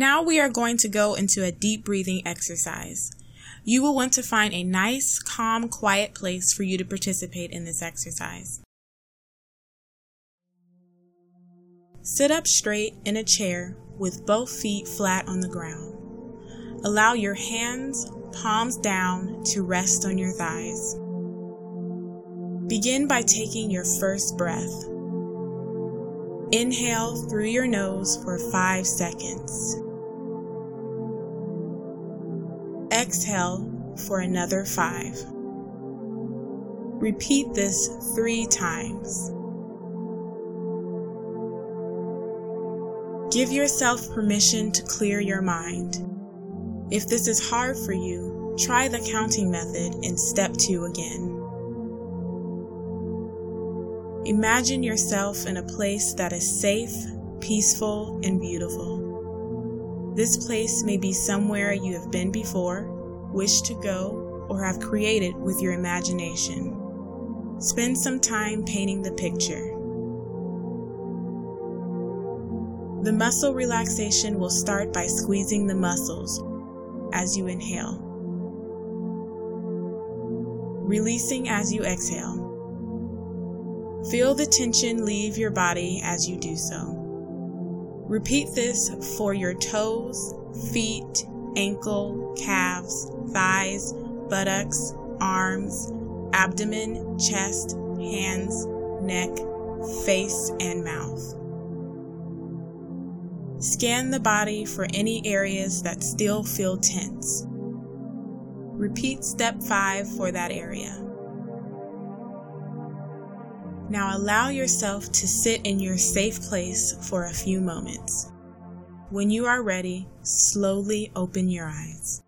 Now we are going to go into a deep breathing exercise. You will want to find a nice, calm, quiet place for you to participate in this exercise. Sit up straight in a chair with both feet flat on the ground. Allow your hands, palms down, to rest on your thighs. Begin by taking your first breath. Inhale through your nose for five seconds. Exhale for another five. Repeat this three times. Give yourself permission to clear your mind. If this is hard for you, try the counting method in step two again. Imagine yourself in a place that is safe, peaceful, and beautiful. This place may be somewhere you have been before, wish to go, or have created with your imagination. Spend some time painting the picture. The muscle relaxation will start by squeezing the muscles as you inhale, releasing as you exhale. Feel the tension leave your body as you do so. Repeat this for your toes, feet, ankle, calves, thighs, buttocks, arms, abdomen, chest, hands, neck, face, and mouth. Scan the body for any areas that still feel tense. Repeat step 5 for that area. Now allow yourself to sit in your safe place for a few moments. When you are ready, slowly open your eyes.